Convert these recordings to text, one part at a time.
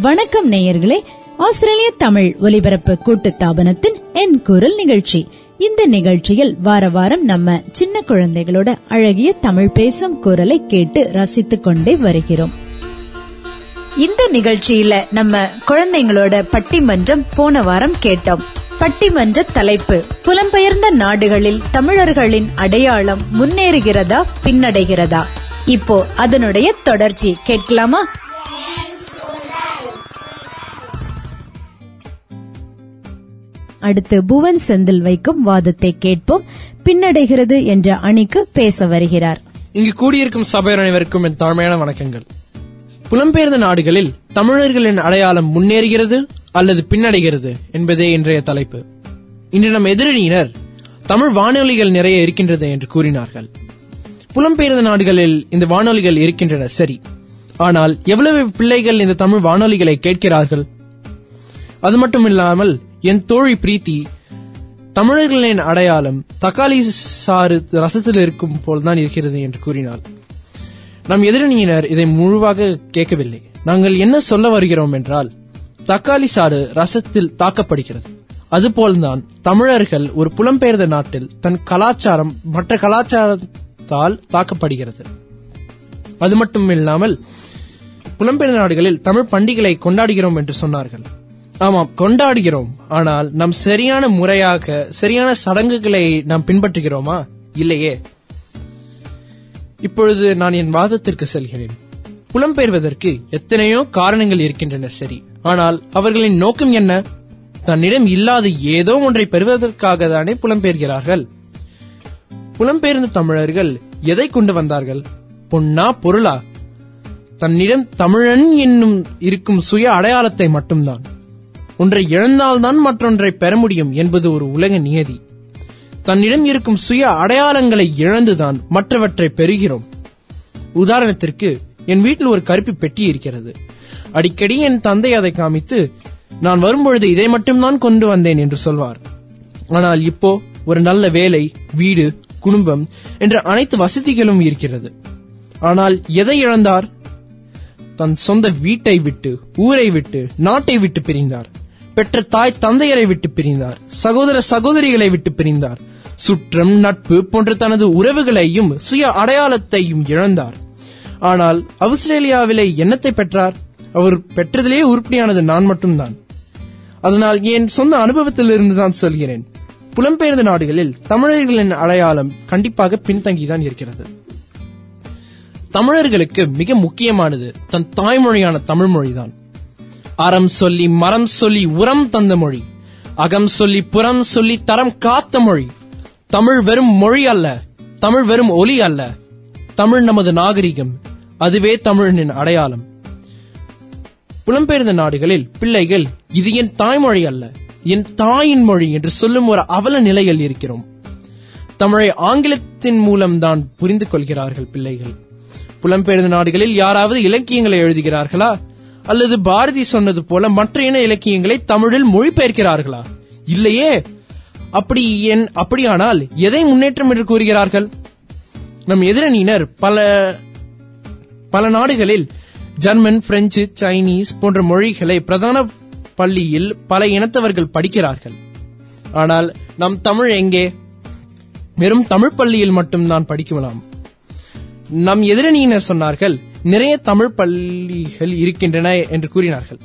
வணக்கம் நேயர்களே. ஆஸ்திரேலிய தமிழ் ஒலிபரப்பு கூட்டுத்தாபனத்தின் என் குரல் நிகழ்ச்சி. இந்த நிகழ்ச்சியில் வார வாரம் நம்ம சின்ன குழந்தைகளோட அழகிய தமிழ் பேசும் குரலை கேட்டு ரசித்துக் கொண்டே வருகிறோம். இந்த நிகழ்ச்சியில நம்ம குழந்தைங்களோட பட்டிமன்றம் போன வாரம் கேட்டோம். பட்டிமன்ற தலைப்பு புலம்பெயர்ந்த நாடுகளில் தமிழர்களின் அடையாளம் முன்னேறுகிறதா பின்னடைகிறதா? இப்போ அதனுடைய தொடர்ச்சி கேட்கலாமா? அடுத்து புவன் செந்தில் வைக்கும் வாதத்தை கேட்போம். பின்னடைகிறது என்ற அணிக்கு பேச வருகிறார். இங்கு கூடியிருக்கும் சபையர் அனைவருக்கும் என் தாழ்மையான வணக்கங்கள். புலம்பெயர்ந்த நாடுகளில் தமிழர்களின் அடையாளம் முன்னேறுகிறது அல்லது பின்னடைகிறது என்பதே இன்றைய தலைப்பு. இன்று நம் எதிரணியினர் தமிழ் வானொலிகள் நிறைய இருக்கின்றது என்று கூறினார்கள். புலம்பெயர்ந்த நாடுகளில் இந்த வானொலிகள் இருக்கின்றன சரி. ஆனால் எவ்வளவு பிள்ளைகள் இந்த தமிழ் வானொலிகளை கேட்கிறார்கள்? அது மட்டும் இல்லாமல் என் தோழி பிரீத்தி தமிழர்களின் அடையாளம் தக்காளி சாறு ரசத்தில் இருக்கும் போல்தான் இருக்கிறது என்று கூறினாள். நம் எதிரணியினர் இதை முழுவாக கேட்கவில்லை. நாங்கள் என்ன சொல்ல வருகிறோம் என்றால் தக்காளி சாறு ரசத்தில் தாக்கப்படுகிறது. அதுபோல்தான் தமிழர்கள் ஒரு புலம்பெயர்ந்த நாட்டில் தன் கலாச்சாரம் மற்ற கலாச்சாரத்தால் தாக்கப்படுகிறது. அது மட்டும் இல்லாமல் புலம்பெயர்ந்த நாடுகளில் தமிழ் பண்டிகளை கொண்டாடுகிறோம் என்று சொன்னார்கள். ஆமாம் கொண்டாடுகிறோம். ஆனால் நம் சரியான முறையாக சரியான சடங்குகளை நாம் பின்பற்றுகிறோமா? இல்லையே. இப்பொழுது நான் என் வாதத்திற்கு செல்கிறேன். புலம்பெயர்வதற்கு எத்தனையோ காரணங்கள் இருக்கின்றன சரி. ஆனால் அவர்களின் நோக்கம் என்ன? தன்னிடம் இல்லாத ஏதோ ஒன்றை பெறுவதற்காக தானே புலம்பெயர்கிறார்கள். புலம்பெயர்ந்த தமிழர்கள் எதை கொண்டு வந்தார்கள்? பொன்னா பொருளா? தன்னிடம் தமிழன் என்னும் இருக்கும் சுய அடையாளத்தை மட்டும்தான். ஒன்றை இழந்தால்தான் மற்றொன்றை பெற முடியும் என்பது ஒரு உலக நியதி. தன்னிடம் இருக்கும் சுய அடையாளங்களை இழந்துதான் மற்றவற்றை பெறுகிறோம். உதாரணத்திற்கு என் வீட்டில் ஒரு கருப்பு பெட்டி இருக்கிறது. அடிக்கடி என் தந்தை அதை காமித்து நான் வரும்பொழுது இதை மட்டும்தான் கொண்டு வந்தேன் என்று சொல்வார். ஆனால் இப்போ ஒரு நல்ல வேலை வீடு குடும்பம் என்ற அனைத்து வசதிகளும் இருக்கிறது. ஆனால் எதை இழந்தார்? தன் சொந்த வீட்டை விட்டு ஊரை விட்டு நாட்டை விட்டு பிரிந்தார். பெற்ற தாய் தந்தையரை விட்டு பிரிந்தார். சகோதர சகோதரிகளை விட்டு பிரிந்தார். சுற்றம் நட்பு போன்ற தனது உறவுகளையும் சுய அடையாளத்தையும் இழந்தார். ஆனால் அவுஸ்திரேலியாவிலே என்னத்தை பெற்றார்? அவர் பெற்றதிலே உருப்படியானது நான் மட்டும்தான். அதனால் என் சொந்த அனுபவத்திலிருந்து தான் சொல்கிறேன். புலம்பெயர்ந்த நாடுகளில் தமிழர்களின் அடையாளம் கண்டிப்பாக பின்தங்கிதான் இருக்கிறது. தமிழர்களுக்கு மிக முக்கியமானது தன் தாய்மொழியான தமிழ் மொழிதான் அறம் சொல்லி மரம் சொல்லி உரம் தந்த மொழி. அகம் சொல்லி புறம் சொல்லி தரம் காத்த மொழி. தமிழ் வெறும் மொழி அல்ல தமிழ் வெறும் ஒலி அல்ல. தமிழ் நமது நாகரிகம் அதுவே தமிழனின் அடையாளம். புலம்பெயர்ந்த நாடுகளில் பிள்ளைகள் இது என் தாய்மொழி அல்ல என் தாயின் மொழி என்று சொல்லும் ஒரு அவல நிலையில் இருக்கிறோம். தமிழை ஆங்கிலத்தின் மூலம்தான் புரிந்து கொள்கிறார்கள் பிள்ளைகள். புலம்பெயர்ந்த நாடுகளில் யாராவது இலக்கியங்களை எழுதுகிறார்களா? அல்லது பாரதி சொன்னது போல மற்ற இன இலக்கியங்களை தமிழில் மொழிபெயர்க்கிறார்களா? இல்லையே. அப்படி என் அப்படியானால் எதை முன்னேற்றம் என்று கூறுகிறார்கள்? நம் எதிரணியினர் பல பல நாடுகளில் ஜெர்மன் பிரெஞ்சு சைனீஸ் போன்ற மொழிகளை பிரதான பள்ளியில் பல இனத்தவர்கள் படிக்கிறார்கள். ஆனால் நம் தமிழ் எங்கே? வெறும் தமிழ் பள்ளியில் மட்டும் நான் படிக்கலாம். நம் எதிரணியினர் சொன்னார்கள் நிறைய தமிழ் பள்ளிகள் இருக்கின்றன என்று கூறினார்கள்.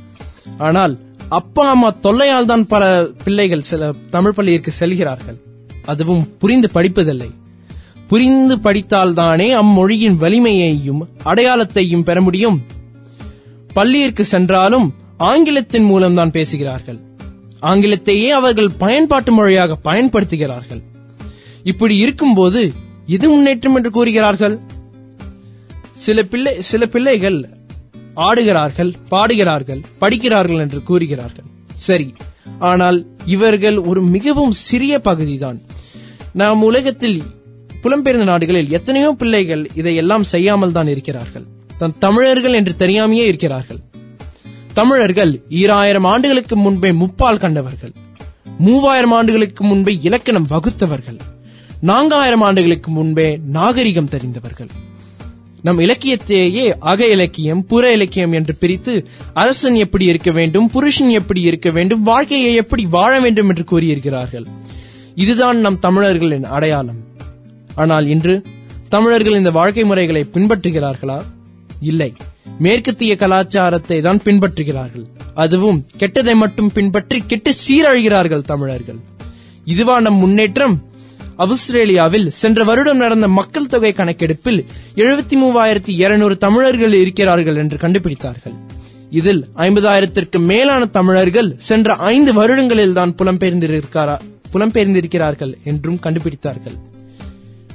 ஆனால் அப்பா அம்மா தொல்லையால் தான் பல பிள்ளைகள் சில தமிழ் பள்ளியிற்கு செல்கிறார்கள். அதுவும் புரிந்து படிப்பதில்லை. புரிந்து படித்தால்தானே அம்மொழியின் வலிமையையும் அடையாளத்தையும் பெற முடியும். பள்ளியிற்கு சென்றாலும் ஆங்கிலத்தின் மூலம்தான் பேசுகிறார்கள். ஆங்கிலத்தையே அவர்கள் பயன்பாட்டு மொழியாக பயன்படுத்துகிறார்கள். இப்படி இருக்கும்போது இது முன்னேற்றம் என்று கூறுகிறார்கள்? சில பிள்ளை சில பிள்ளைகள் ஆடுகிறார்கள் பாடுகிறார்கள் படிக்கிறார்கள் என்று கூறுகிறார்கள். சரி ஆனால் இவர்கள் ஒரு மிகவும் சிறிய பகுதிதான். நாம் உலகத்தில் புலம்பெயர்ந்த நாடுகளில் எத்தனையோ பிள்ளைகள் இதையெல்லாம் செய்யாமல் தான் இருக்கிறார்கள். தன் தமிழர்கள் என்று தெரியாமையே இருக்கிறார்கள். தமிழர்கள் ஈராயிரம் ஆண்டுகளுக்கு முன்பே முப்பால் கண்டவர்கள். மூவாயிரம் ஆண்டுகளுக்கு முன்பே இலக்கணம் வகுத்தவர்கள். நான்காயிரம் ஆண்டுகளுக்கு முன்பே நாகரிகம் தெரிந்தவர்கள். நம் இலக்கியத்தையே அக இலக்கியம் புற இலக்கியம் என்று பிரித்து அரசன் எப்படி இருக்க வேண்டும் புருஷன் எப்படி இருக்க வேண்டும் வாழ்க்கையை எப்படி வாழ வேண்டும் என்று கூறியிருக்கிறார்கள். இதுதான் நம் தமிழர்களின் அடையாளம். ஆனால் இன்று தமிழர்கள் இந்த வாழ்க்கை முறைகளை பின்பற்றுகிறார்களா? இல்லை. மேற்கத்திய கலாச்சாரத்தை தான் பின்பற்றுகிறார்கள். அதுவும் கெட்டதை மட்டும் பின்பற்றி கெட்டு சீரழிகிறார்கள் தமிழர்கள். இதுவா நம் முன்னேற்றம்? அவுஸ்திரேலியாவில் சென்ற வருடம் நடந்த மக்கள் தொகை கணக்கெடுப்பில் எழுபத்தி மூவாயிரத்தி இருநூறு தமிழர்கள் இருக்கிறார்கள் என்று கண்டுபிடித்தார்கள். இதில் ஐம்பதாயிரத்திற்கு மேலான தமிழர்கள் சென்ற ஐந்து வருடங்களில் தான் புலம்பெயர்ந்திருக்கிறார்கள் என்றும் கண்டுபிடித்தார்கள்.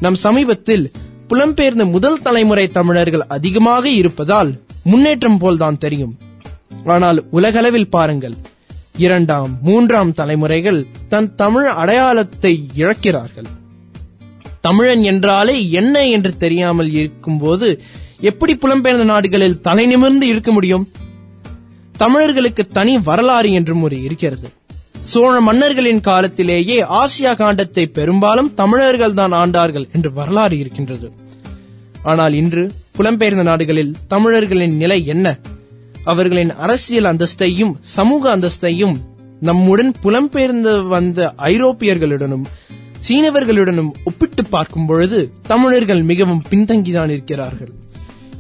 நம் சமீபத்தில் புலம்பெயர்ந்த முதல் தலைமுறை தமிழர்கள் அதிகமாக இருப்பதால் முன்னேற்றம் போல்தான் தெரியும். ஆனால் உலகளவில் பாருங்கள். இரண்டாம் மூன்றாம் தலைமுறைகள் தன் தமிழ் அடையாளத்தை இழக்கிறார்கள். தமிழன் என்றாலே என்ன என்று தெரியாமல் இருக்கும்போது எப்படி புலம்பெயர்ந்த நாடுகளில் தலை நிமிர்ந்து இருக்க முடியும்? தமிழர்களுக்கு தனி வரலாறு என்றும் ஒரு இருக்கிறது. சோழ மன்னர்களின் காலத்திலேயே ஆசியா காண்டத்தை பெரும்பாலும் தமிழர்கள் தான் ஆண்டார்கள் என்று வரலாறு இருக்கின்றது. ஆனால் இன்று புலம்பெயர்ந்த நாடுகளில் தமிழர்களின் நிலை என்ன? அவர்களின் அரசியல் அந்தஸ்தையும் சமூக அந்தஸ்தையும் நம்முடன் புலம்பெயர்ந்து வந்த ஐரோப்பியர்களுடனும் சீனவர்களுடனும் ஒப்பிட்டு பார்க்கும் பொழுது தமிழர்கள் மிகவும் பின்தங்கிதான் இருக்கிறார்கள்.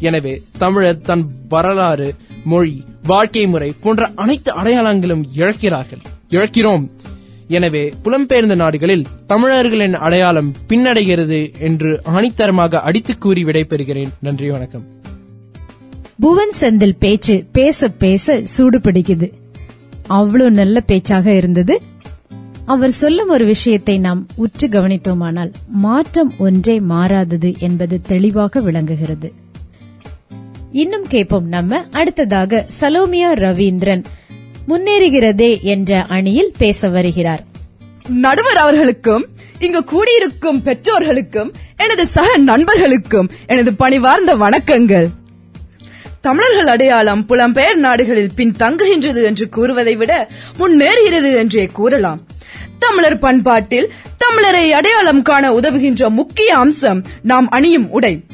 எனவே தமிழர் தன் வரலாறு மொழி வாழ்க்கை முறை போன்ற அனைத்து அடையாளங்களும் இழக்கிறார்கள். இழக்கிறோம். எனவே புலம்பெயர்ந்த நாடுகளில் தமிழர்களின் அடையாளம் பின்னடைகிறது என்று ஆணித்தரமாக அடித்து கூறி விடைபெறுகிறேன். நன்றி வணக்கம். புவன் செந்தில் பேச்சு பேச பேச சூடு பிடிக்குது அவ்வளவு நல்ல பேச்சாக இருந்தது. அவர் சொல்லும் ஒரு விஷயத்தை நாம் உற்று கவனித்தோமானால் மாற்றம் ஒன்றே மாறாதது என்பது தெளிவாக விளங்குகிறது. இன்னும் கேட்போம் நம்ம. அடுத்ததாக சலோமியா ரவீந்திரன் முன்னேறுகிறதே என்ற அணியில் பேச வருகிறார். நடுவர் அவர்களுக்கும் இங்கு கூடியிருக்கும் பெற்றோர்களுக்கும் எனது சக நண்பர்களுக்கும் எனது பணிவார்ந்த வணக்கங்கள். தமிழர்கள் அடையாளம் புலம்பெயர் நாடுகளில் பின் தங்குகின்றது என்று கூறுவதை விட முன்னேறுகிறது என்றே கூறலாம். தமிழர் பண்பாட்டில் தமிழரை அடையாளம் காண உதவுகின்ற முக்கிய அம்சம் நாம் அணியும் உடை.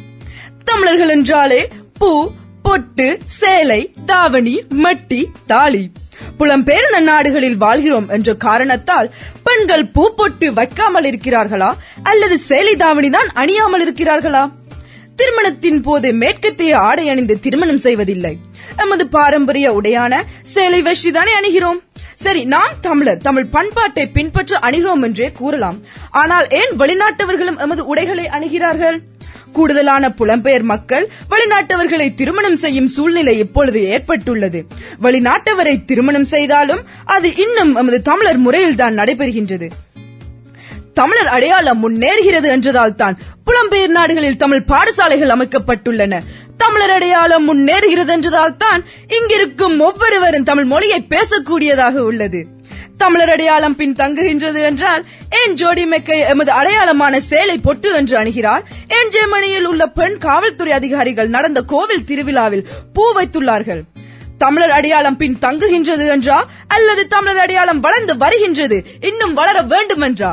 தமிழர்கள் என்றாலே பூ பொட்டு சேலை தாவணி மட்டி தாலி. புலம்பெயர் நாடுகளில் வாழ்கிறோம் என்ற காரணத்தால் பெண்கள் பூ பொட்டு வைக்காமல் இருக்கிறார்களா? அல்லது சேலை தாவணி தான் அணியாமல் இருக்கிறார்களா? திருமணத்தின் போது மேற்கத்திய ஆடை அணிந்து திருமணம் செய்வதில்லை. நமது பாரம்பரிய உடையான சேலை வேஷ்டி தானே அணிகிறோம். சரி நாம் தமிழர் தமிழ் பண்பாட்டை பின்பற்ற அணிகிறோம் என்றே கூறலாம். ஆனால் ஏன் வெளிநாட்டவர்களும் எமது உடைகளை அணுகிறார்கள்? கூடுதலான புலம்பெயர் மக்கள் வெளிநாட்டவர்களை திருமணம் செய்யும் சூழ்நிலை இப்பொழுது ஏற்பட்டுள்ளது. வெளிநாட்டவரை திருமணம் செய்தாலும் அது இன்னும் எமது தமிழர் முறையில்தான் நடைபெறுகின்றது. தமிழர் அடையாளம் முன்னேறுகிறது என்றதால் தான் புலம்பெயர் நாடுகளில் தமிழ் பாடசாலைகள் அமைக்கப்பட்டுள்ளன. தமிழர் அடையாளம் முன்னேறுகிறது என்றதால் தான் இங்கிருக்கும் ஒவ்வொருவரும் தமிழ் மொழியை பேசக்கூடியதாக உள்ளது. தமிழர் அடையாளம் பின் தங்குகின்றது என்றால் ஏன் ஜோடி மெக்கை எமது அடையாளமான சேலை பொட்டு என்று அணுகிறார். ஏன் ஜெர்மனியில் உள்ள பெண் காவல்துறை அதிகாரிகள் நடந்த கோவில் திருவிழாவில் பூ வைத்துள்ளார்கள். தமிழர் அடையாளம் பின் தங்குகின்றது என்றா அல்லது தமிழர் அடையாளம் வளர்ந்து வருகின்றது இன்னும் வளர வேண்டும் என்றா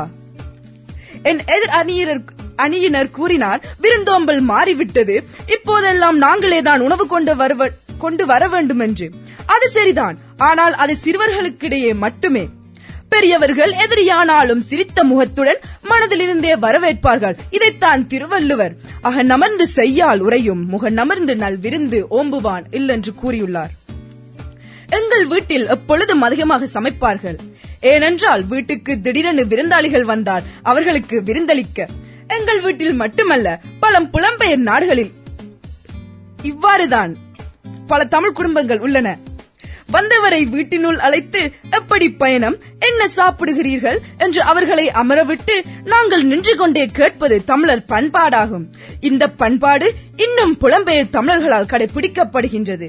என் எதிர் அணியினர் அணியினர் கூறினார் விருந்தோம்பல் மாறிவிட்டது. இப்போதெல்லாம் நாங்களேதான் உணவு கொண்டு வருவ கொண்டு வர வேண்டும் என்று அது சரிதான் ஆனால் அது சிறுவர்களுக்கிடையே மட்டுமே. பெரியவர்கள் எதிரியானாலும் சிரித்த முகத்துடன் மனதிலிருந்தே வரவேற்பார்கள். இதைத்தான் திருவள்ளுவர் அக நமர்ந்து செய்யால் உரையும் முக நமர்ந்து நல் விருந்து ஓம்புவான் இல்லென்று கூறியுள்ளார். எங்கள் வீட்டில் எப்பொழுதும் அதிகமாக சமைப்பார்கள். ஏனென்றால் வீட்டுக்கு திடீரென விருந்தாளிகள் வந்தால் அவர்களுக்கு விருந்தளிக்க. எங்கள் வீட்டில் மட்டுமல்ல பல புலம்பெயர் நாடுகளில். இவ்வாறுதான் பல தமிழ் குடும்பங்கள் உள்ளன. வந்தவரை வீட்டினுள் அழைத்து எப்படி பயணம்? என்ன சாப்பிடுகிறீர்கள்? என்று அவர்களை அமரவிட்டு நாங்கள் நின்று கொண்டே கேட்பது தமிழர் பண்பாடாகும். இந்த பண்பாடு இன்னும் புலம்பெயர் தமிழர்களால் கடைபிடிக்கப்படுகின்றது.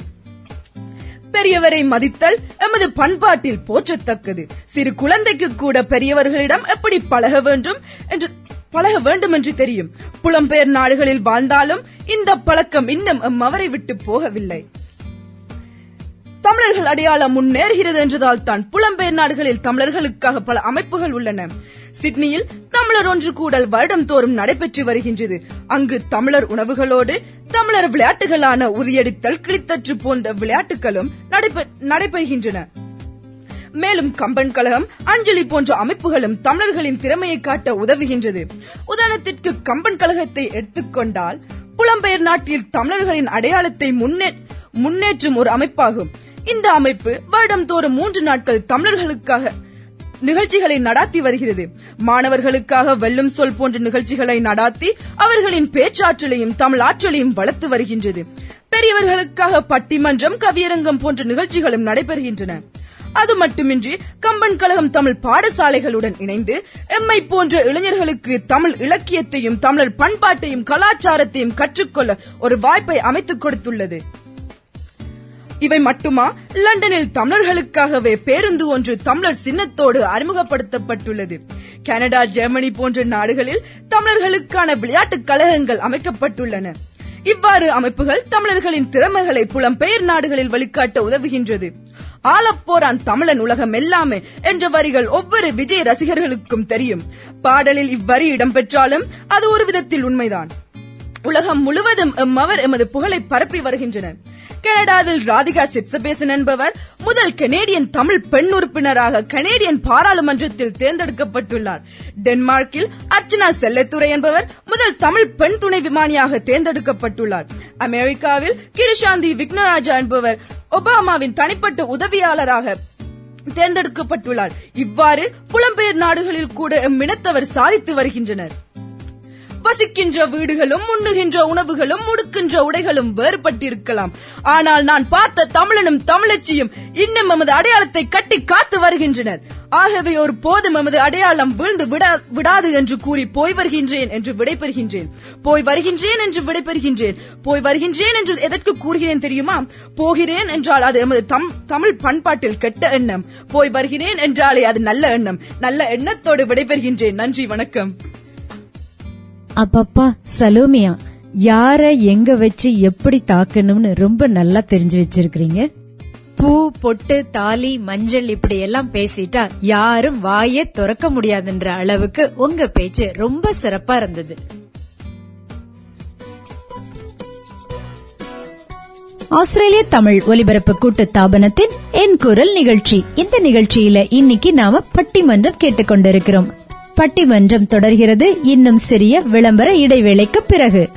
பெரியவரை மதித்தல் எமது பண்பாட்டில் போற்றத்தக்கது. சிறு குழந்தைக்கு கூட பெரியவர்களிடம் எப்படி பழக வேண்டும் என்று பழக வேண்டும் என்று தெரியும். புலம்பெயர் நாடுகளில் வாழ்ந்தாலும் இந்த பழக்கம் இன்னும் அவரை விட்டு போகவில்லை. தமிழர்கள் அடையாளம் முன்னேறுகிறது என்றதால் தான் புலம்பெயர் நாடுகளில் தமிழர்களுக்காக பல அமைப்புகள் உள்ளன. சிட்னியில் தமிழர் ஒன்று கூடல் வருடம் தோறும் நடைபெற்று வருகின்றது. அங்கு தமிழர் உணவுகளோடு தமிழர் விளையாட்டுகளான உரியடித்தல் கிளித்தற்று போன்ற விளையாட்டுகளும் நடைபெ- நடைபெறுகின்றன. மேலும் கம்பன் கழகம் அஞ்சலி போன்ற அமைப்புகளும் தமிழர்களின் திறமையை காட்ட உதவுகின்றது. உதாரணத்திற்கு கம்பன் கழகத்தை எடுத்துக்கொண்டால் புலம்பெயர் நாட்டில் தமிழர்களின் அடையாளத்தை முன்னே- முன்னேற்றும் ஒரு அமைப்பாகும். இந்த அமைப்பு வருடம்தோறும் மூன்று நாட்கள் தமிழர்களுக்காக நிகழ்ச்சிகளை நடாத்தி வருகிறது. மாணவர்களுக்காக வெல்லும் சொல் போன்ற நிகழ்ச்சிகளை நடாத்தி அவர்களின் பேச்சாற்றலையும் தமிழ் ஆற்றலையும் வளர்த்து வருகின்றது. பெரியவர்களுக்காக பட்டிமன்றம் கவியரங்கம் போன்ற நிகழ்ச்சிகளும் நடைபெறுகின்றன. அது மட்டுமின்றி கம்பன் கழகம் தமிழ் பாடசாலைகளுடன் இணைந்து எம்மை போன்ற இளைஞர்களுக்கு தமிழ் இலக்கியத்தையும் தமிழர் பண்பாட்டையும் கலாச்சாரத்தையும் கற்றுக்கொள்ள ஒரு வாய்ப்பை அமைத்துக் கொடுத்துள்ளது. இவை மட்டுமா? லண்டனில் தமிழர்களுக்காகவே பேருந்து ஒன்று தமிழர் சின்னத்தோடு அறிமுகப்படுத்தப்பட்டுள்ளது. கனடா ஜெர்மனி போன்ற நாடுகளில் தமிழர்களுக்கான விளையாட்டுக் கழகங்கள் அமைக்கப்பட்டுள்ளன. இவ்வாறு அமைப்புகள் தமிழர்களின் திறமைகளை புலம்பெயர் நாடுகளில் வழிகாட்ட உதவுகின்றது. ஆலப்போரான் தமிழன் உலகம் எல்லாமே என்ற வரிகள் ஒவ்வொரு விஜய் ரசிகர்களுக்கும் தெரியும். பாடலில் இவ்வரி இடம்பெற்றாலும் அது ஒரு விதத்தில் உண்மைதான். உலகம் முழுவதும் எம்மவர் எமது புகழை பரப்பி வருகின்றனர் கனடாவில் ராதிகா சிட்சபேசன் என்பவர் முதல் கனேடியன் தமிழ் பெண் உறுப்பினராக கனேடியன் பாராளுமன்றத்தில் தேர்ந்தெடுக்கப்பட்டுள்ளார். டென்மார்க்கில் அர்ச்சனா செல்லத்துறை என்பவர் முதல் தமிழ் பெண் துணை விமானியாக தேர்ந்தெடுக்கப்பட்டுள்ளார். அமெரிக்காவில் கிருஷாந்தி விக்னராஜா என்பவர் ஒபாமாவின் தனிப்பட்ட உதவியாளராக தேர்ந்தெடுக்கப்பட்டுள்ளார். இவ்வாறு புலம்பெயர் நாடுகளில் கூட மினத்தவர் சாதித்து வருகின்றனர். வசிக்கின்ற வீடுகளும் உண்ணுகின்ற உணவுகளும் உடுக்கின்ற உடைகளும் வேறுபட்டிருக்கலாம். ஆனால் நான் பார்த்த தமிழனும் தமிழச்சியும் இன்னும் எமது அடையாளத்தை கட்டி காத்து வருகின்றனர். ஆகவே ஒரு போதும் எமது அடையாளம் வீழ்ந்து விடா- விடாது என்று கூறி போய் வருகின்றேன் என்று விடைபெறுகின்றேன். போய் வருகின்றேன் என்று விடைபெறுகின்றேன். போய் வருகின்றேன் என்று எதற்கு கூறுகிறேன் தெரியுமா? போகிறேன் என்றால் அது எமது தம்- தமிழ் பண்பாட்டில் கெட்ட எண்ணம். போய் வருகிறேன் என்றாலே அது நல்ல எண்ணம். நல்ல எண்ணத்தோடு விடைபெறுகின்றேன். நன்றி வணக்கம். அப்பப்பா சலோமியா யார எங்க வச்சு எப்படி தாக்கணும்னு ரொம்ப நல்லா தெரிஞ்சு வச்சிருக்கீங்க பூ பொட்டு தாலி மஞ்சள் இப்படி எல்லாம் பேசிட்டா யாரும் வாயே திறக்க முடியாதுன்ற அளவுக்கு உங்க பேச்சு ரொம்ப சிறப்பா இருந்தது. ஆஸ்திரேலிய தமிழ் ஒலிபரப்பு கூட்டு தாபனத்தின் என் குரல் நிகழ்ச்சி. இந்த நிகழ்ச்சியில இன்னைக்கு நாம பட்டிமன்றம் கேட்டுக்கொண்டிருக்கிறோம். பட்டிமன்றம் தொடர்கிறது. இன்னும் சிறிய விளம்பர இடைவேளைக்கு பிறகு.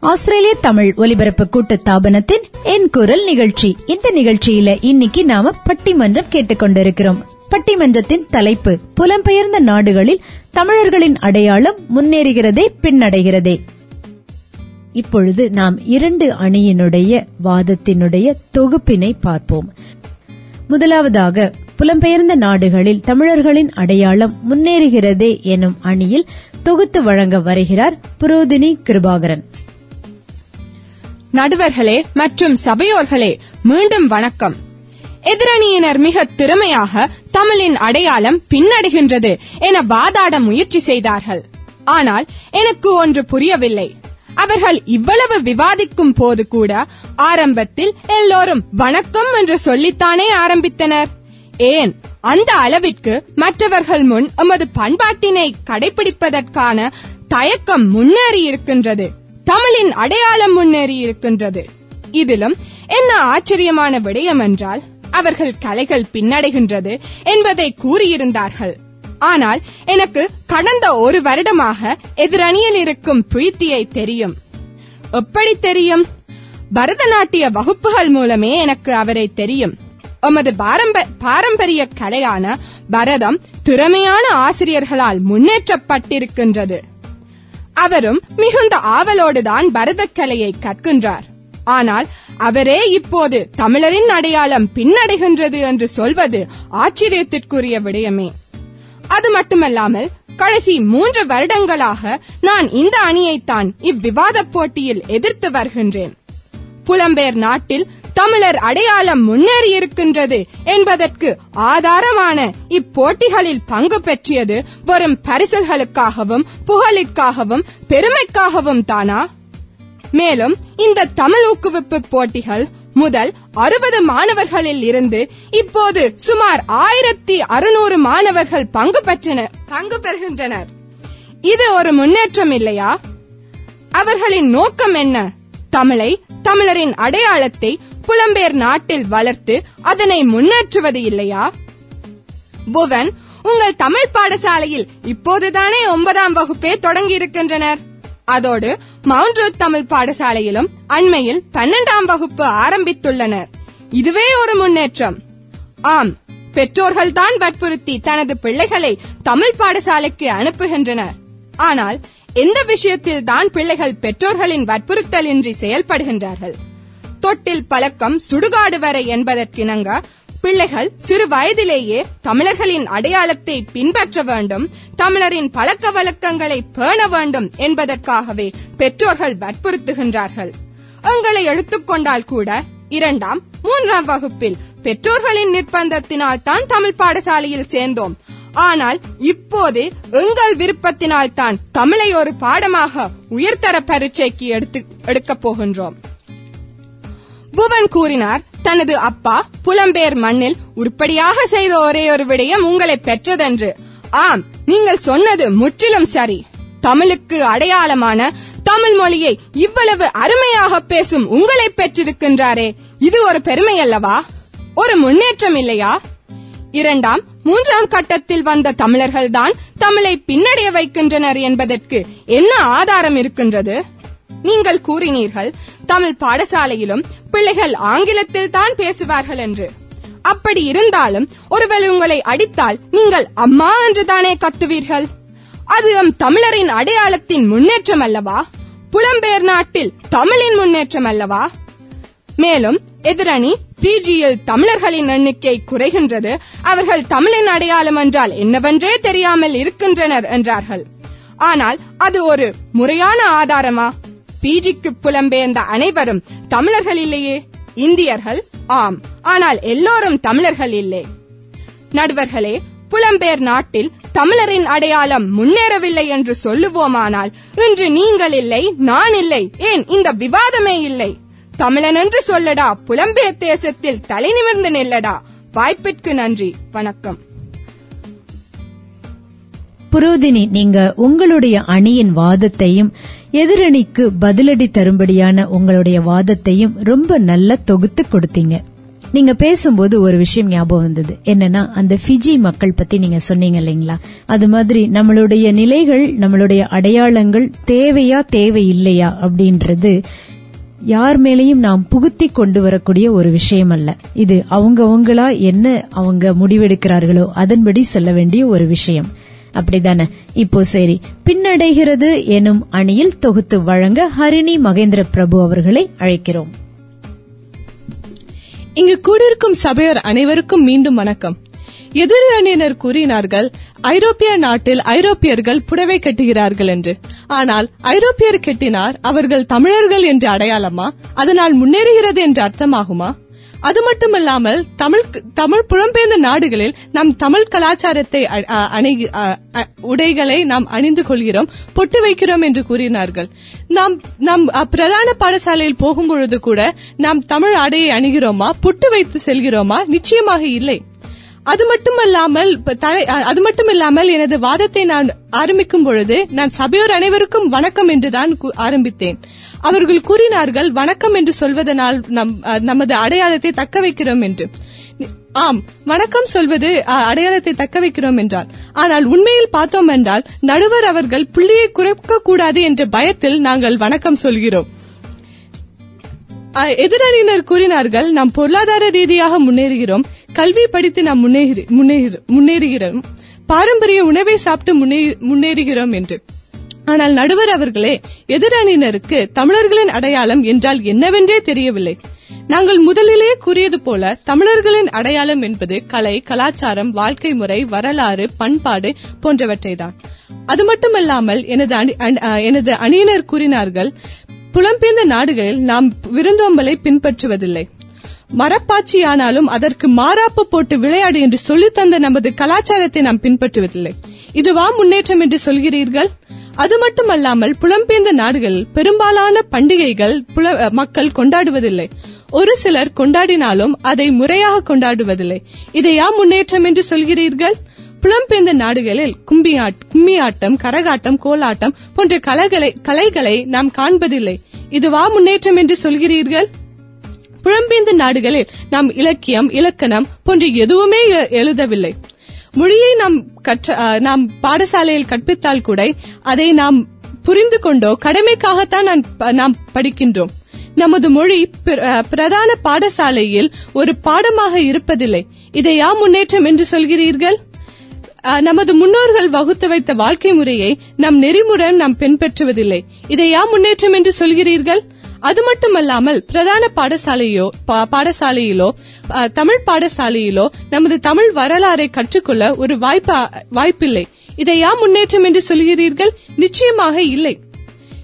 ஆஸ்திரேலிய தமிழ் ஒலிபரப்பு கூட்டு தாபனத்தின் என் குரல் நிகழ்ச்சி. இந்த நிகழ்ச்சியில இன்னைக்கு நாம பட்டிமன்றம் கேட்டுக்கொண்டிருக்கிறோம். பட்டிமன்றத்தின் தலைப்பு புலம்பெயர்ந்த நாடுகளில் தமிழர்களின் அடையாளம் முன்னேறுகிறதே பின்னடைகிறதே. இப்பொழுது நாம் இரண்டு அணியினுடைய வாதத்தினுடைய தொகுப்பினை பார்ப்போம். முதலாவதாக புலம்பெயர்ந்த நாடுகளில் தமிழர்களின் அடையாளம் முன்னேறுகிறதே எனும் அணியில் தொகுத்து வழங்க வருகிறார் புரோதினி கிருபாகரன். நடுவர்களே மற்றும் சபையோர்களே மீண்டும் வணக்கம். எதிரணியினர் மிக திறமையாக தமிழின் அடையாளம் பின்னடைகின்றது என வாதாட முயற்சி செய்தார்கள். ஆனால் எனக்கு ஒன்று புரியவில்லை. அவர்கள் இவ்வளவு விவாதிக்கும் போது கூட ஆரம்பத்தில் எல்லோரும் வணக்கம் என்று சொல்லித்தானே ஆரம்பித்தனர். ஏன்? அந்த அளவிற்கு மற்றவர்கள் முன் எமது பண்பாட்டினை கடைபிடிப்பதற்கான தயக்கம் முன்னேறி இருக்கின்றது. தமிழின் அடையாளம் முன்னேறி இருக்கின்றது. இதிலும் என்ன ஆச்சரியமான விடயம் என்றால் அவர்கள் கலைகள் பின்னடைகின்றது என்பதை கூறியிருந்தார்கள். ஆனால் எனக்கு கடந்த ஒரு வருடமாக எதிரணியில் இருக்கும் பிரீத்தியை தெரியும். எப்படி தெரியும்? பரதநாட்டிய வகுப்புகள் மூலமே எனக்கு அவரை தெரியும். எமது பாரம்ப- பாரம்பரிய கலையான பரதம் திறமையான ஆசிரியர்களால் முன்னேற்றப்பட்டிருக்கின்றது. அவரும் மிகுந்த ஆவலோடுதான் பரதக்கலையை கற்கின்றார். ஆனால் அவரே இப்போது தமிழரின் அடையாளம் பின்னடைகின்றது என்று சொல்வது ஆச்சரியத்திற்குரிய விடயமே. அது மட்டுமல்லாமல் கடைசி மூன்று வருடங்களாக நான் இந்த அணியைத்தான் இவ்விவாதப் போட்டியில் எதிர்த்து வருகின்றேன். புலம்பெயர் நாட்டில் தமிழர் அடையாளம் முன்னேறி இருக்கின்றது என்பதற்கு ஆதாரமான இப்போட்டிகளில் பங்கு பெற்றியது வரும் பரிசல்களுக்காகவும் புகழிற்காகவும் பெருமைக்காகவும் தானா? மேலும் இந்த தமிழ் ஊக்குவிப்பு போட்டிகள் முதல் அறுபது மாணவர்களில் இருந்து இப்போது சுமார் ஆயிரத்தி அறுநூறு மாணவர்கள் பங்கு பெற்றனர் பங்கு பெறுகின்றனர். இது ஒரு முன்னேற்றம் இல்லையா? அவர்களின் நோக்கம் என்ன? தமிழை தமிழரின் அடையாளத்தை புலம்பெயர் நாட்டில் வளர்த்து அதனை முன்னேற்றுவது இல்லையா? புவன் உங்கள் தமிழ் பாடசாலையில் இப்போதுதானே ஒன்பதாம் வகுப்பே தொடங்கி இருக்கின்றனர்? அதோடு மவுண்ட் ரோட் தமிழ் பாடசாலையிலும் அண்மையில் பன்னெண்டாம் வகுப்பு ஆரம்பித்துள்ளனர். இதுவே ஒரு முன்னேற்றம். ஆம் பெற்றோர்கள் தான் வற்புறுத்தி தனது பிள்ளைகளை தமிழ் பாடசாலைக்கு அனுப்புகின்றனர். ஆனால் எந்த விஷயத்தில் தான் பிள்ளைகள் பெற்றோர்களின் வற்புறுத்தலின்றி செயல்படுகின்றார்கள்? தொட்டில் பழக்கம் சுடுகாடு வரை என்பதற்கிணங்க பிள்ளைகள் சிறு வயதிலேயே தமிழர்களின் அடையாளத்தை பின்பற்ற வேண்டும் தமிழரின் பழக்க வழக்கங்களை பேண வேண்டும் என்பதற்காகவே பெற்றோர்கள் வற்புறுத்துகின்றார்கள். எங்களை எடுத்துக்கொண்டால் கூட இரண்டாம் மூன்றாம் வகுப்பில் பெற்றோர்களின் நிர்பந்தத்தினால் தான் தமிழ் பாடசாலையில் சேர்ந்தோம். ஆனால் இப்போது எங்கள் விருப்பத்தினால் தான் தமிழை ஒரு பாடமாக உயர்தர பரீட்சைக்கு எடுத்து எடுக்கப் போகின்றோம். புவன் கூறினார் தனது அப்பா புலம்பெயர் மண்ணில் உருப்படியாக செய்த ஒரே ஒரு விடயம் உங்களை பெற்றதென்று. ஆம் நீங்கள் சொன்னது முற்றிலும் சரி. தமிழுக்கு அடையாளமான தமிழ் மொழியை இவ்வளவு அருமையாக பேசும் உங்களை பெற்றிருக்கின்றாரே இது ஒரு பெருமை அல்லவா ஒரு முன்னேற்றம் இல்லையா? இரண்டாம் மூன்றாம் கட்டத்தில் வந்த தமிழர்கள்தான் தமிழை பின்னடைய வைக்கின்றனர் என்பதற்கு என்ன ஆதாரம் இருக்கின்றது? நீங்கள் கூறினீர்கள் தமிழ் பாடசாலையிலும் பிள்ளைகள் ஆங்கிலத்தில் தான் பேசுவார்கள் என்று. அப்படி இருந்தாலும் ஒருவர் உங்களை அடித்தால் நீங்கள் அம்மா என்று தானே கத்துவீர்கள்? அது நம் தமிழரின் அடையாளத்தின் முன்னேற்றம் அல்லவா? புலம்பெயர் நாட்டில் தமிழின் முன்னேற்றம் அல்லவா? மேலும் எதிரணி பிஜியில் தமிழர்களின் எண்ணிக்கை குறைகின்றது. அவர்கள் தமிழின் அடையாளம் என்றால் என்னவென்றே தெரியாமல் இருக்கின்றனர் என்றார்கள். ஆனால் அது ஒரு முறையான ஆதாரமா? பிஜிக்கு புலம்பெயர்ந்த அனைவரும் தமிழர்கள் இல்லையே? இந்தியர்கள்? ஆம். ஆனால் எல்லோரும் தமிழர்கள் இல்லை. நடுவர்களே புலம்பெயர் நாட்டில் தமிழரின் அடையாளம் முன்னேறவில்லை என்று சொல்லுவோமானால் இன்று நீங்கள் இல்லை நான் இல்லை ஏன் இந்த விவாதமே இல்லை? தமிழன் என்று சொல்லடா புலம்பெயர் தேசத்தில் தலை நிமிர்ந்து நில்லடா. வாய்ப்பிற்கு நன்றி வணக்கம். புரோதினி நீங்க உங்களுடைய அணியின் வாதத்தையும் எதிரணிக்கு பதிலடி தரும்படியான உங்களுடைய வாதத்தையும் ரொம்ப நல்ல தொகுத்து கொடுத்தீங்க. நீங்க பேசும்போது ஒரு விஷயம் ஞாபகம் வந்தது. என்னன்னா அந்த ஃபிஜி மக்கள் பத்தி நீங்க சொன்னீங்க இல்லைங்களா? அது மாதிரி நம்மளுடைய நிலைகள் நம்மளுடைய அடையாளங்கள் தேவையா இல்லையா அப்படின்றது யார் மேலேயும் நாம் புகுத்தி கொண்டு வரக்கூடிய ஒரு விஷயம் அல்ல. இது அவங்கவுங்களா என்ன அவங்க முடிவெடுக்கிறார்களோ அதன்படி செல்ல வேண்டிய ஒரு விஷயம். அப்படிதானே? இப்போ சரி பின்னடைகிறது எனும் அணியில் தொகுத்து வழங்க ஹரிணி மகேந்திர பிரபு அவர்களை அழைக்கிறோம். இங்கு கூடியிருக்கும் சபையர் அனைவருக்கும் மீண்டும் வணக்கம். எதிர் அணியினர் கூறினார்கள் ஐரோப்பிய நாட்டில் ஐரோப்பியர்கள் புடவை கட்டுகிறார்கள் என்று. ஆனால் ஐரோப்பியர் கட்டினார் அவர்கள் தமிழர்கள் என்று அடையாளமா? அதனால் முன்னேறுகிறது என்று அர்த்தமாகுமா? அது மட்டுமல்லாமல் தமிழ் தமிழ் புலம்பெயர்ந்த நாடுகளில் நம் தமிழ் கலாச்சாரத்தை அ- அணி- அ- உடைகளை நாம் அணிந்து கொள்கிறோம் பொட்டு வைக்கிறோம் என்று கூறினார்கள். நாம் நம் பிரதான பாடசாலையில் போகும்பொழுது கூட நாம் தமிழ் ஆடையை அணிகிறோமா பொட்டு வைத்து செல்கிறோமா நிச்சயமாக இல்லை. அது மட்டுமல்லாமல் தலை- அது மட்டுமில்லாமல் எனது வாதத்தை நான் ஆரம்பிக்கும் பொழுது நான் சபையோர் அனைவருக்கும் வணக்கம் என்றுதான் கூ- ஆரம்பித்தேன். அவர்கள் கூறினார்கள் வணக்கம் என்று சொல்வதனால் நம் நமது அடையாளத்தை தக்க வைக்கிறோம் என்று. ஆம் வணக்கம் சொல்வது அடையாளத்தை தக்க வைக்கிறோம் என்றால் ஆனால் உண்மையில் பார்த்தோம் என்றால் நடுவர் அவர்கள் புள்ளியை குறைக்க கூடாது என்ற பயத்தில் நாங்கள் வணக்கம் சொல்கிறோம். அஹ், எதிரணியினர் கூறினார்கள் நாம் பொருளாதார ரீதியாக முன்னேறுகிறோம் கல்வி படித்து நாம் முன்னேறி- முன்னேறுகிறோம் பாரம்பரிய உணவை சாப்பிட்டு முன்னேறுகிறோம் என்று. ஆனால் நடுவர் அவர்களே எதிரணியினருக்கு தமிழர்களின் அடையாளம் என்றால் என்னவென்றே தெரியவில்லை. நாங்கள் முதலிலே கூறியது போல தமிழர்களின் அடையாளம் என்பது கலை கலாச்சாரம் வாழ்க்கை முறை வரலாறு பண்பாடு போன்றவற்றைதான். அது மட்டுமல்லாமல் எனது எனது அணியினர் கூறினார்கள் புலம்பெயர்ந்த நாடுகளில் நாம் விருந்தோம்பலை பின்பற்றுவதில்லை. மரப்பாச்சியானாலும் அதற்கு மாறாப்பு போட்டு விளையாடு என்று சொல்லித்தந்த நமது கலாச்சாரத்தை நாம் பின்பற்றுவதில்லை. இதுவா முன்னேற்றம் என்று சொல்கிறீர்கள்? அது மட்டுமல்லாமல் புலம்பெயர்ந்த நாடுகளில் பெரும்பாலான பண்டிகைகள் புல- மக்கள் கொண்டாடுவதில்லை. ஒரு சிலர் கொண்டாடினாலும் அதை முறையாக கொண்டாடுவதில்லை. இதையா முன்னேற்றம் என்று சொல்கிறீர்கள்? புலம்பெயர்ந்த நாடுகளில் கும்பியாட் கும்மியாட்டம் கரகாட்டம் கோலாட்டம் போன்ற கலைகளை கலைகளை நாம் காண்பதில்லை. இதுவா முன்னேற்றம் என்று சொல்கிறீர்கள்? புலம்பெயர்ந்த நாடுகளில் நாம் இலக்கியம் இலக்கணம் போன்ற எதுவுமே எ- எழுதவில்லை. மொழியை நாம் கற்ற நாம் பாடசாலையில் கற்பித்தால் கூட அதை நாம் புரிந்து கொண்டோ கடமைக்காகத்தான் ப- நாம் படிக்கின்றோம். நமது மொழி பிர- பிரதான பாடசாலையில் ஒரு பாடமாக இருப்பதில்லை. இதை யா முன்னேற்றம் என்று சொல்கிறீர்கள்? நமது முன்னோர்கள் வகுத்து வைத்த வாழ்க்கை முறையை நம் நெறிமுறை நாம் பின்பற்றுவதில்லை. இதை யா முன்னேற்றம் என்று சொல்கிறீர்கள்? அது மட்டுமல்லாமல் பிரதான பாடசாலையோ பா- பாடசாலையிலோ தமிழ் பாடசாலையிலோ நமது தமிழ் வரலாறை கற்றுக்கொள்ள ஒரு வாய்ப்பு வாய்ப்பில்லை. இதையா முன்னேற்றம் என்று சொல்கிறீர்கள்? நிச்சயமாக இல்லை.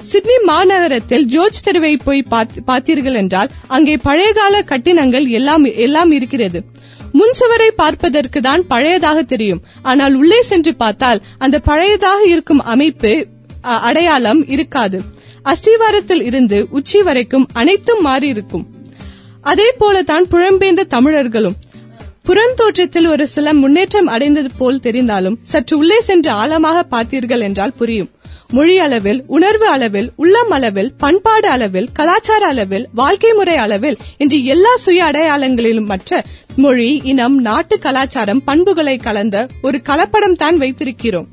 சிட்னி மாநகரத்தில் ஜோர்ஜ் தெருவை போய் பார்த்தீர்கள் என்றால் அங்கே பழையகால கட்டிடங்கள் எல்லாம் எல்லாம் இருக்கிறது. முன்சுவரை பார்ப்பதற்கு தான் பழையதாக தெரியும். ஆனால் உள்ளே சென்று பார்த்தால் அந்த பழையதாக இருக்கும் அமைப்பு அ- அடையாளம் இருக்காது. அஸ்திவாரத்தில் இருந்து உச்சி வரைக்கும் அனைத்தும் மாறியிருக்கும். அதே போலதான் புலம்பெயர்ந்த தமிழர்களும் புறந்தோற்றத்தில் ஒரு சில முன்னேற்றம் அடைந்தது போல் தெரிந்தாலும் சற்று உள்ளே சென்று ஆழமாக பார்த்தீர்கள் என்றால் புரியும். மொழி அளவில் உணர்வு அளவில் உள்ளம் அளவில் பண்பாடு அளவில் கலாச்சார அளவில் வாழ்க்கை முறை அளவில் இன்று எல்லா சுய அடையாளங்களிலும் மற்ற மொழி இனம் நாட்டு கலாச்சாரம் பண்புகளை கலந்த ஒரு கலப்படம் தான் வைத்திருக்கிறோம்.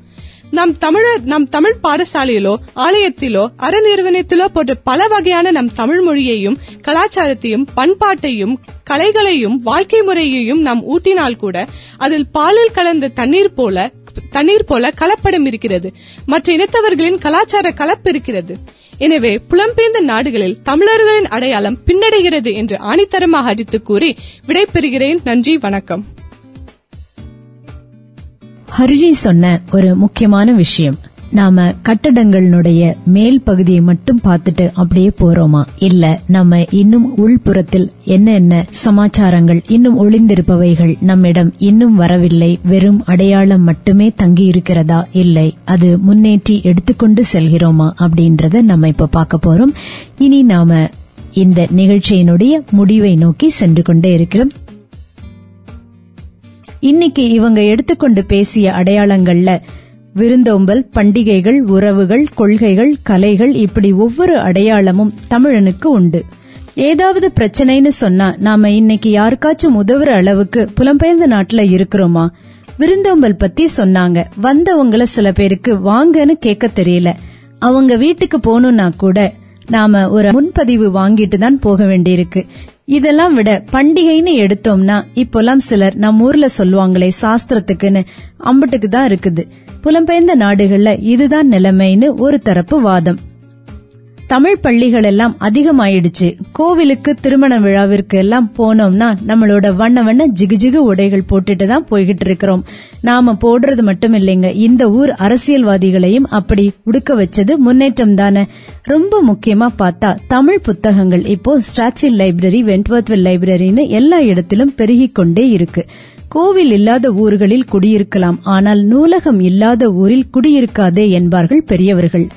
நம் தமிழர் நம் தமிழ் பாடசாலையிலோ ஆலயத்திலோ அறநிறுவனத்திலோ போன்ற பல வகையான நம் தமிழ் மொழியையும் கலாச்சாரத்தையும் பண்பாட்டையும் கலைகளையும் வாழ்க்கை முறையையும் நாம் ஊட்டினால் கூட அதில் பாலில் கலந்த தண்ணீர் போல தண்ணீர் போல கலப்படம் இருக்கிறது. மற்ற இனத்தவர்களின் கலாச்சார கலப்பு இருக்கிறது. எனவே புலம்பெயர்ந்த நாடுகளில் தமிழர்களின் அடையாளம் பின்னடைகிறது என்று ஆணித்தரமாக அடித்து கூறி விடைபெறுகிறேன். நன்றி வணக்கம். ஹரிஜி சொன்ன ஒரு முக்கியமான விஷயம். நாம கட்டடங்களுடைய மேல் பகுதியை மட்டும் பார்த்துட்டு அப்படியே போறோமா? இல்ல நம்ம இன்னும் உள்புறத்தில் என்ன என்ன சமாச்சாரங்கள் இன்னும் ஒளிந்திருப்பவைகள் நம்மிடம் இன்னும் வரவில்லை வெறும் அடையாளம் மட்டுமே தங்கி இருக்கிறதா? இல்லை அது முன்னேற்றி எடுத்துக்கொண்டு செல்கிறோமா? அப்படின்றத நம்ம இப்ப பார்க்க போறோம். இனி நாம இந்த நிகழ்ச்சியினுடைய முடிவை நோக்கி சென்று கொண்டே இருக்கிறோம். இன்னைக்கு இவங்க எடுத்துக்கொண்டு பேசிய அடையாளங்கள்ல விருந்தோம்பல் பண்டிகைகள் உறவுகள் கொள்கைகள் கலைகள் இப்படி ஒவ்வொரு அடையாளமும் தமிழனுக்கு உண்டு. ஏதாவது பிரச்சனைன்னு சொன்னா நாம இன்னைக்கு யாருக்காச்சும் உதவுற அளவுக்கு புலம்பெயர்ந்த நாட்டுல இருக்கிறோமா? விருந்தோம்பல் பத்தி சொன்னாங்க. வந்தவங்கள சில பேருக்கு வாங்கன்னு கேட்க தெரியல. அவங்க வீட்டுக்கு போகணும்னா கூட நாம ஒரு முன்பதிவு வாங்கிட்டு தான் போக வேண்டியிருக்கு. இதெல்லாம் விட பண்டிகைன்னு எடுத்தோம்னா இப்போலாம் சிலர் நம்ம ஊர்ல சொல்லுவாங்களே சாஸ்திரத்துக்குன்னு. அம்பட்டுக்கு தான் இருக்குது. புலம்பெயர்ந்த நாடுகள்ல இதுதான் நிலைமைன்னு ஒரு தரப்பு வாதம். தமிழ் பள்ளிகள் எல்லாம் அதிகமாயிடுச்சு. கோவிலுக்கு திருமண விழாவிற்கு எல்லாம் போனோம்னா நம்மளோட வண்ண வண்ண ஜிகுஜிகு உடைகள் போட்டுட்டு தான் போய்கிட்டு இருக்கிறோம் நாம போடுறது மட்டும் இல்லைங்க இந்த ஊர் அரசியல்வாதிகளையும் அப்படி உடுக்க வச்சது முன்னேற்றம் தானே. ரொம்ப முக்கியமா பார்த்தா தமிழ் புத்தகங்கள் இப்போ ஸ்டாத்வில் லைப்ரரி வென்ட்வர்த்வில் லைப்ரரின்னு எல்லா இடத்திலும் பெருகிக் கொண்டே இருக்கு. கோவில் இல்லாத ஊர்களில் குடியிருக்கலாம். ஆனால் நூலகம் இல்லாத ஊரில் குடியிருக்காதே என்பார்கள் பெரியவர்கள்.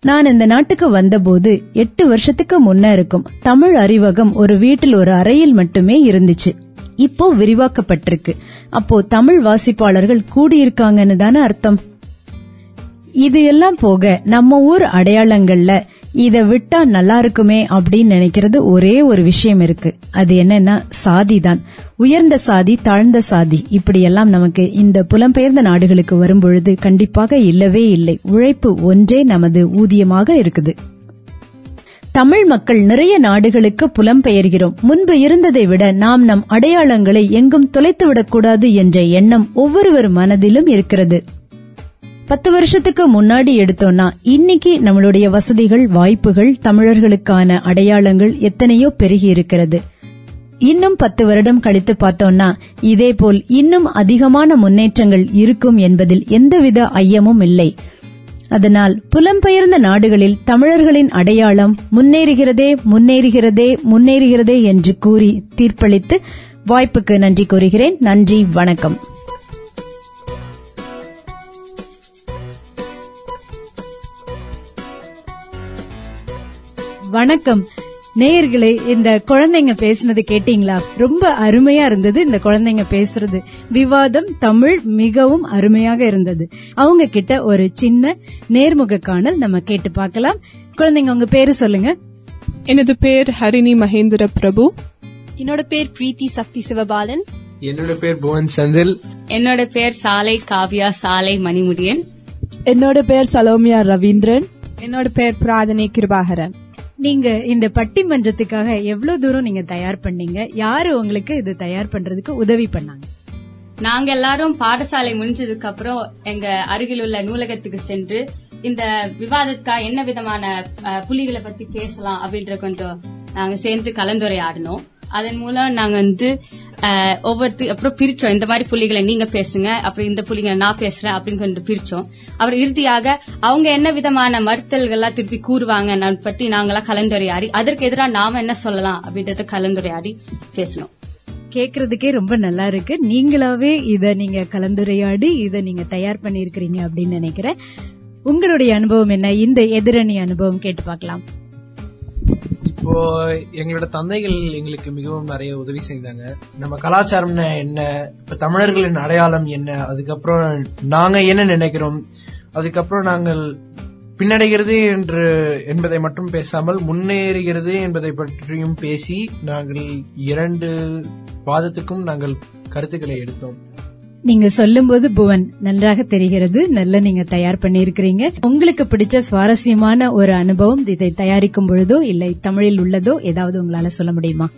நான் இந்த நாட்டுக்கு வந்தபோது எட்டு வருஷத்துக்கு முன்ன இருக்கும் தமிழ் அறிவகம் ஒரு வீட்டில் ஒரு அறையில் மட்டுமே இருந்துச்சு. இப்போ விரிவாக்கப்பட்டிருக்கு. அப்போ தமிழ் வாசிப்பாளர்கள் கூடியிருக்காங்கன்னு தானே அர்த்தம். இது எல்லாம் போக நம்ம ஊர் அடையாளங்கள்ல இத விட்டா நல்லா இருக்குமே அப்படின்னு நினைக்கிறது ஒரே ஒரு விஷயம் இருக்கு. அது என்னன்னா சாதி தான் உயர்ந்த சாதி தாழ்ந்த சாதி இப்படியெல்லாம் நமக்கு இந்த புலம்பெயர்ந்த நாடுகளுக்கு வரும்பொழுது கண்டிப்பாக இல்லவே இல்லை. உழைப்பு ஒன்றே நமது ஊதியமாக இருக்குது. தமிழ் மக்கள் நிறைய நாடுகளுக்கு புலம்பெயர்கிறோம். முன்பு இருந்ததை விட நாம் நம் அடையாளங்களை எங்கும் தொலைத்துவிடக்கூடாது என்ற எண்ணம் ஒவ்வொருவர் மனதிலும் இருக்கிறது. பத்து வருஷத்துக்கு முன்னாடி எடுத்தோம்னா இன்னைக்கு நம்மளுடைய வசதிகள் வாய்ப்புகள் தமிழர்களுக்கான அடையாளங்கள் எத்தனையோ பெருகி இருக்கிறது. இன்னும் பத்து வருடம் கழித்து பார்த்தோம்னா இதேபோல் இன்னும் அதிகமான முன்னேற்றங்கள் இருக்கும் என்பதில் எந்தவித ஐயமும் இல்லை. அதனால் புலம்பெயர்ந்த நாடுகளில் தமிழர்களின் அடையாளம் முன்னேறுகிறதே முன்னேறுகிறதே முன்னேறுகிறதே என்று கூறி தீர்ப்பளித்து வாய்ப்புக்கு நன்றி கூறுகிறேன். நன்றி வணக்கம். வணக்கம். நேயர்களே இந்த குழந்தைங்க பேசுனது கேட்டீங்களா? ரொம்ப அருமையா இருந்தது இந்த குழந்தைங்க பேசுறது. விவாதம் தமிழ் மிகவும் அருமையாக இருந்தது. அவங்க கிட்ட ஒரு சின்ன நேர்முக காணல் நம்ம கேட்டு பார்க்கலாம். குழந்தைங்க உங்க பேரு சொல்லுங்க. எனது பேர் ஹரிணி மகேந்திர பிரபு. என்னோட பேர் பிரீத்தி சக்தி சிவபாலன். என்னோட பேர் புவன் செந்தில். என்னோட பேர் சாலை காவ்யா சாலை மணிமுடியன். என்னோட பேர் சலோமியா ரவீந்திரன். என்னோட பேர் பிராதனை கிருபாகரன். நீங்க இந்த பட்டிமன்றத்துக்காக எவ்வளவு தூரம் நீங்க தயார் பண்ணீங்க? யாரு உங்களுக்கு இது தயார் பண்றதுக்கு உதவி பண்ணாங்க? நாங்க எல்லாரும் பாடசாலை முடிஞ்சதுக்கு அப்புறம் எங்க அருகில் உள்ள நூலகத்துக்கு சென்று இந்த விவாதத்துக்காக என்ன விதமான புலிகளை பத்தி பேசலாம் அப்படின்ற கொஞ்சம் நாங்க சேர்ந்து கலந்துரையாடினோம். அதன் மூலம் நாங்க வந்து அஹ், ஒவ்வொருத்து அப்புறம் பிரிச்சோம். இந்த மாதிரி புள்ளிகளை நீங்க பேசுங்க அப்புறம் இந்த புள்ளிகளை நான் பேசுறேன் அப்படின்னு கொஞ்சம் பிரிச்சோம். அப்புறம் இறுதியாக அவங்க என்ன விதமான மறுத்தல்கள்லாம் திருப்பி கூறுவாங்க பற்றி நாங்களாம் கலந்துரையாடி அதற்கு எதிராக நாம என்ன சொல்லலாம் அப்படின்றத கலந்துரையாடி பேசணும். கேக்குறதுக்கே ரொம்ப நல்லா இருக்கு. நீங்களாவே இத நீங்க கலந்துரையாடி இத நீங்க தயார் பண்ணிருக்கிறீங்க அப்படின்னு நினைக்கிறேன். உங்களுடைய அனுபவம் என்ன? இந்த எதிரணி அனுபவம் கேட்டு பார்க்கலாம். இப்போ எங்களோட தந்தைகள் எங்களுக்கு மிகவும் நிறைய உதவி செய்தாங்க. நம்ம கலாச்சாரம்னா என்ன? இப்ப தமிழர்களின் அடையாளம் என்ன? அதுக்கப்புறம் நாங்க என்ன நினைக்கிறோம்? அதுக்கப்புறம் நாங்கள் பின்னடைகிறது என்று என்பதை மட்டும் பேசாமல் முன்னேறுகிறது என்பதை பற்றியும் பேசி நாங்கள் இரண்டு வாதத்துக்கும் நாங்கள் கருத்துக்களை எடுத்தோம். நீங்க சொல்லும்போது புவன் நன்றாக தெரிகிறது நல்ல நீங்க தயார் பண்ணியிருக்கிறீங்க. உங்களுக்கு பிடிச்ச சுவாரஸ்யமான ஒரு அனுபவம் இதை தயாரிக்கும் பொழுதோ இல்லை தமிழில் உள்ளதோ ஏதாவது உங்களால சொல்ல முடியுமா?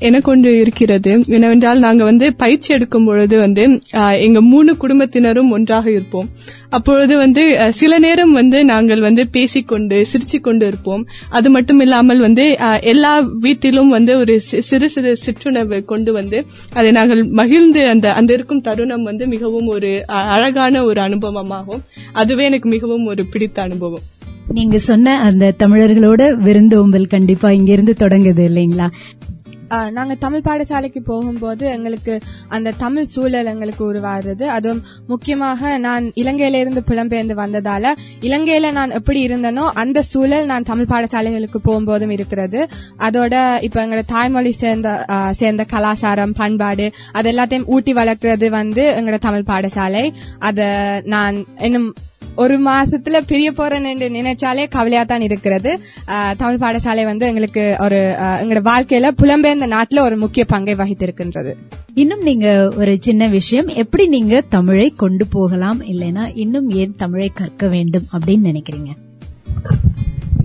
எனக்கு இருக்கிறது. என்னவென்றால் நாங்க வந்து பயிற்சி எடுக்கும் பொழுது வந்து ஆஹ், எங்க மூணு குடும்பத்தினரும் ஒன்றாக இருப்போம். அப்பொழுது வந்து சில நேரம் வந்து நாங்கள் வந்து பேசிக்கொண்டு சிரிச்சு கொண்டு இருப்போம். அது மட்டும் இல்லாமல் வந்து எல்லா வீட்டிலும் வந்து ஒரு சிறு சிறு சிற்றுணர்வு கொண்டு வந்து அதை நாங்கள் மகிழ்ந்து அந்த அந்த இருக்கும் தருணம் வந்து மிகவும் ஒரு அழகான ஒரு அனுபவமாகும். அதுவே எனக்கு மிகவும் ஒரு பிடித்த அனுபவம். நீங்க சொன்ன அந்த தமிழர்களோட விருந்தோம்பல் கண்டிப்பா இங்கிருந்து தொடங்குது இல்லைங்களா? நாங்க தமிழ் பாடசாலைக்கு போகும்போது எங்களுக்கு அந்த தமிழ் சூழல் எங்களுக்கு உருவாகிறது அதுவும் முக்கியமாக நான் இலங்கையில இருந்து புலம்பெயர்ந்து வந்ததால இலங்கையில நான் எப்படி இருந்தனோ அந்த சூழல் நான் தமிழ் பாடசாலைகளுக்கு போகும்போதும் இருக்கிறது. அதோட இப்ப எங்களோட தாய்மொழி சேர்ந்த சேர்ந்த கலாச்சாரம் பண்பாடு அது எல்லாத்தையும் ஊட்டி வளர்க்கறது வந்து எங்களோட தமிழ் பாடசாலை. அத நான் இன்னும் ஒரு மாசத்துல பிரிய போறேன்னு நினைச்சாலே கவலையா தான் இருக்கிறது தமிழ் பாடசாலை வந்து எங்களுக்கு ஒரு எங்களோட வாழ்க்கையில புலம்பெயர்ந்த நாட்டுல ஒரு முக்கிய பங்கை வகித்திருக்கின்றது. இன்னும் நீங்க ஒரு சின்ன விஷயம் எப்படி நீங்க தமிழை கொண்டு போகலாம் இல்லைன்னா இன்னும் ஏன் தமிழை கற்க வேண்டும் அப்படின்னு நினைக்கிறீங்க?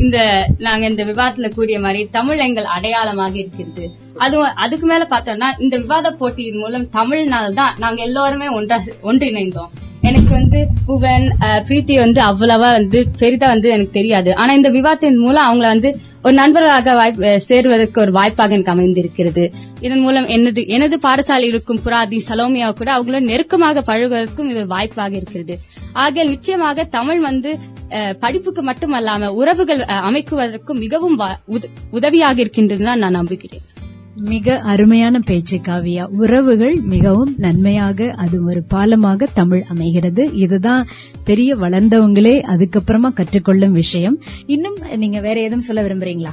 இந்த நாங்க இந்த விவாதத்துல கூறிய மாதிரி தமிழ் எங்கள் அடையாளமாக இருக்கிறது. அதுவும் அதுக்கு மேல பார்த்தோம்னா இந்த விவாத போட்டியின் மூலம் தமிழ்னால தான் நாங்க எல்லாருமே ஒன்றா ஒன்றிணைந்தோம். எனக்கு வந்து புவன் பிரீத்தி வந்து அவ்வளவா வந்து பெரிதா வந்து எனக்கு தெரியாது. ஆனா இந்த விவாதத்தின் மூலம் அவங்கள வந்து ஒரு நண்பர்களாக வாய்ப்பு- சேருவதற்கு ஒரு வாய்ப்பாக எனக்கு அமைந்திருக்கிறது. இதன் மூலம் எனது எனது பாடசாலை இருக்கும் புராதி சலோமியா கூட அவங்களோட நெருக்கமாக பழகுவதற்கும் இது வாய்ப்பாக இருக்கிறது. ஆக நிச்சயமாக தமிழ் வந்து படிப்புக்கு மட்டுமல்லாம உறவுகள் அமைக்குவதற்கும் மிகவும் வா- உத- உதவியாக இருக்கின்றதுதான் நான் நம்புகிறேன். மிக அருமையான பேச்சு காவியா. உறவுகள் மிகவும் நன்மையாக அது ஒரு பாலமாக தமிழ் அமைகிறது. இதுதான் பெரிய வளர்ந்தவங்களே அதுக்கப்புறமா கற்றுக்கொள்ளும் விஷயம். இன்னும் நீங்க வேற எதுவும் சொல்ல விரும்புறீங்களா?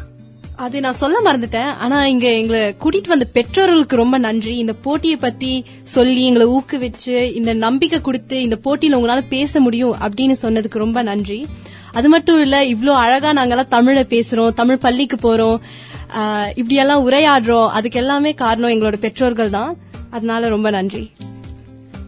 அது நான் சொல்ல மறந்துட்டேன். ஆனா இங்க எங்களை கூட்டிட்டு வந்த பெற்றோர்களுக்கு ரொம்ப நன்றி. இந்த போட்டியை பத்தி சொல்லி எங்களை ஊக்குவிச்சு இந்த நம்பிக்கை கொடுத்து இந்த போட்டியில உங்களால பேச முடியும் அப்படின்னு சொன்னதுக்கு ரொம்ப நன்றி. அது மட்டும் இல்ல இவ்வளவு அழகா நாங்கெல்லாம் தமிழ பேசுறோம் தமிழ் பள்ளிக்கு போறோம். இப்படியெல்லாம் உரையாடுறோம். அதுக்கு எல்லாமே காரணம் எங்களோட பெற்றோர்கள் தான் அதனால ரொம்ப நன்றி.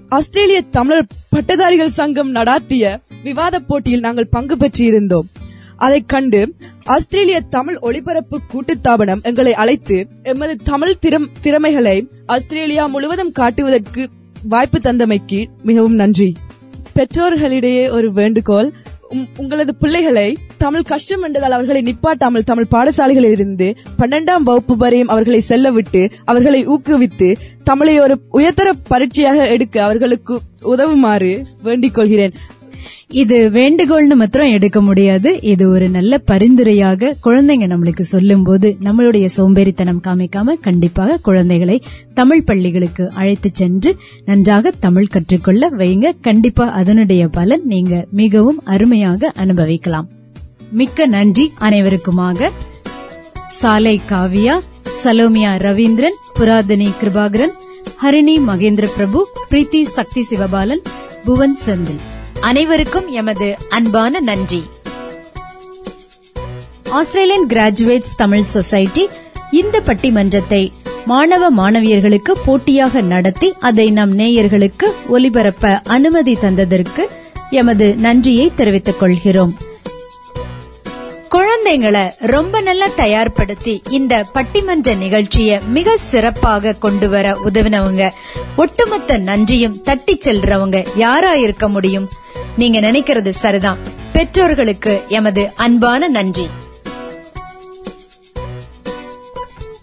ஆஸ்திரேலிய தமிழர் பட்டதாரிகள் சங்கம் நடாத்திய விவாத போட்டியில் நாங்கள் பங்கு பெற்றிருந்தோம். அதை கண்டு ஆஸ்திரேலிய தமிழ் ஒளிபரப்பு கூட்டுத்தாபனம் எங்களை அழைத்து எமது தமிழ் திறம்- திறமைகளை ஆஸ்திரேலியா முழுவதும் காட்டுவதற்கு வாய்ப்பு தந்தமைக்கு மிகவும் நன்றி. பெற்றோர்களிடையே ஒரு வேண்டுகோள். உம்- உங்களது பிள்ளைகளை தமிழ் கஷ்டம் என்றதால் அவர்களை நிப்பாட்டாமல் தமிழ் பாடசாலைகளில் இருந்து பன்னெண்டாம் வகுப்பு வரையும் அவர்களை செல்ல விட்டு அவர்களை ஊக்குவித்து தமிழை ஒரு உயர்தர பரீட்சையாக எடுக்க அவர்களுக்கு உதவுமாறு வேண்டிக் கொள்கிறேன். இது வேண்டுகோள்னு மாத்திரம் எடுக்க முடியாது. இது ஒரு நல்ல பரிந்துரையாக குழந்தைங்க நம்மளுக்கு சொல்லும் போது நம்மளுடைய சோம்பேறித்தனம் காமிக்காம கண்டிப்பாக குழந்தைகளை தமிழ் பள்ளிகளுக்கு அழைத்து சென்று நன்றாக தமிழ் கற்றுக்கொள்ள வைங்க. கண்டிப்பா அதனுடைய பலன் நீங்க மிகவும் அருமையாக அனுபவிக்கலாம். மிக்க நன்றி அனைவருக்குமாக. சாலை காவியா சலோமியா ரவீந்திரன் புராதனி கிருபாகரன் ஹரிணி மகேந்திர பிரபு பிரீத்தி சக்தி சிவபாலன் புவன் செந்தில். அனைவருக்கும் எமது அன்பான நன்றி. ஆஸ்திரேலியன் கிராஜுவேட்ஸ் தமிழ் சொசைட்டி இந்த பட்டிமன்றத்தை மாணவ மாணவியர்களுக்கு போட்டியாக நடத்தி அதை நம் நேயர்களுக்கு ஒலிபரப்ப அனுமதி தந்ததற்கு எமது நன்றியை தெரிவித்துக் கொள்கிறோம். குழந்தைங்களை ரொம்ப நல்லா தயார்படுத்தி இந்த பட்டிமன்ற நிகழ்ச்சியை மிக சிறப்பாக கொண்டு வர உதவினவங்க ஒட்டுமொத்த நன்றியும் தட்டி செல்றவங்க யாரா இருக்க முடியும்? நீங்க நினைக்கிறது சரிதான். பெற்றோர்களுக்கு எமது அன்பான நன்றி.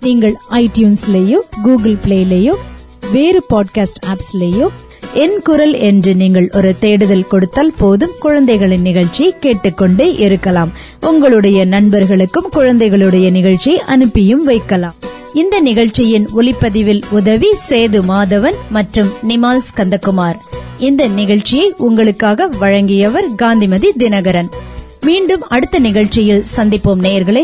நீங்கள் ஐடியூன்ஸ்லேயோ கூகுள் பிளேலேயோ வேறு பாட்காஸ்ட் ஆப்ஸ்லேயோ என் குரல் என்று நீங்கள் ஒரு தேடுதல் கொடுத்தால் போதும். குழந்தைகளின் நிகழ்ச்சியை கேட்டுக்கொண்டே இருக்கலாம். உங்களுடைய நண்பர்களுக்கும் குழந்தைகளுடைய நிகழ்ச்சியை அனுப்பியும் வைக்கலாம். இந்த நிகழ்ச்சியின் ஒலிப்பதிவில் உதவி சேது மாதவன் மற்றும் நிமால் ஸ்கந்தகுமார். இந்த நிகழ்ச்சியை உங்களுக்காக வழங்கியவர் காந்திமதி தினகரன். மீண்டும் அடுத்த நிகழ்ச்சியில் சந்திப்போம் நேயர்களே.